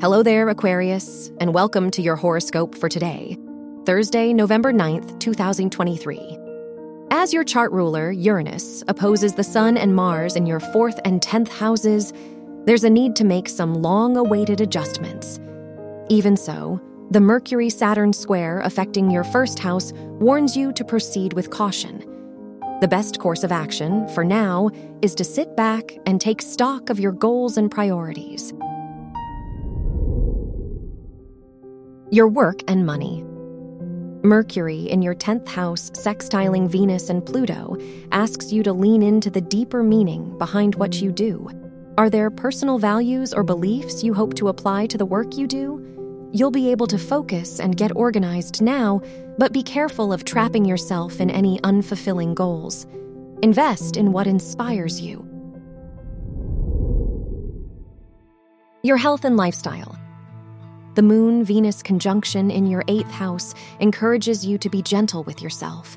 Hello there, Aquarius, and welcome to your horoscope for today, Thursday, November 9th, 2023. As your chart ruler, Uranus, opposes the Sun and Mars in your fourth and tenth houses, there's a need to make some long awaited adjustments. Even so, the Mercury Saturn square affecting your first house warns you to proceed with caution. The best course of action, for now, is to sit back and take stock of your goals and priorities. Your work and money. Mercury in your 10th house, sextiling Venus and Pluto, asks you to lean into the deeper meaning behind what you do. Are there personal values or beliefs you hope to apply to the work you do? You'll be able to focus and get organized now, but be careful of trapping yourself in any unfulfilling goals. Invest in what inspires you. Your health and lifestyle. The Moon Venus conjunction in your eighth house encourages you to be gentle with yourself.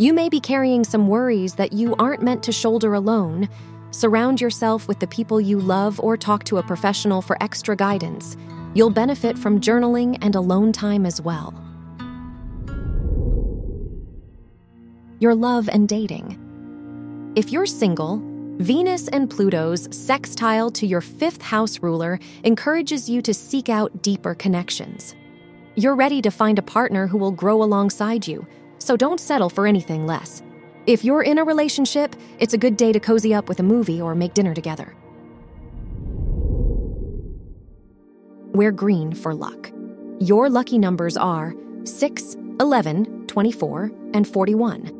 You may be carrying some worries that you aren't meant to shoulder alone. Surround yourself with the people you love or talk to a professional for extra guidance. You'll benefit from journaling and alone time as well. Your love and dating. If you're single, Venus and Pluto's sextile to your fifth house ruler encourages you to seek out deeper connections. You're ready to find a partner who will grow alongside you, so don't settle for anything less. If you're in a relationship, it's a good day to cozy up with a movie or make dinner together. Wear green for luck. Your lucky numbers are 6, 11, 24, and 41.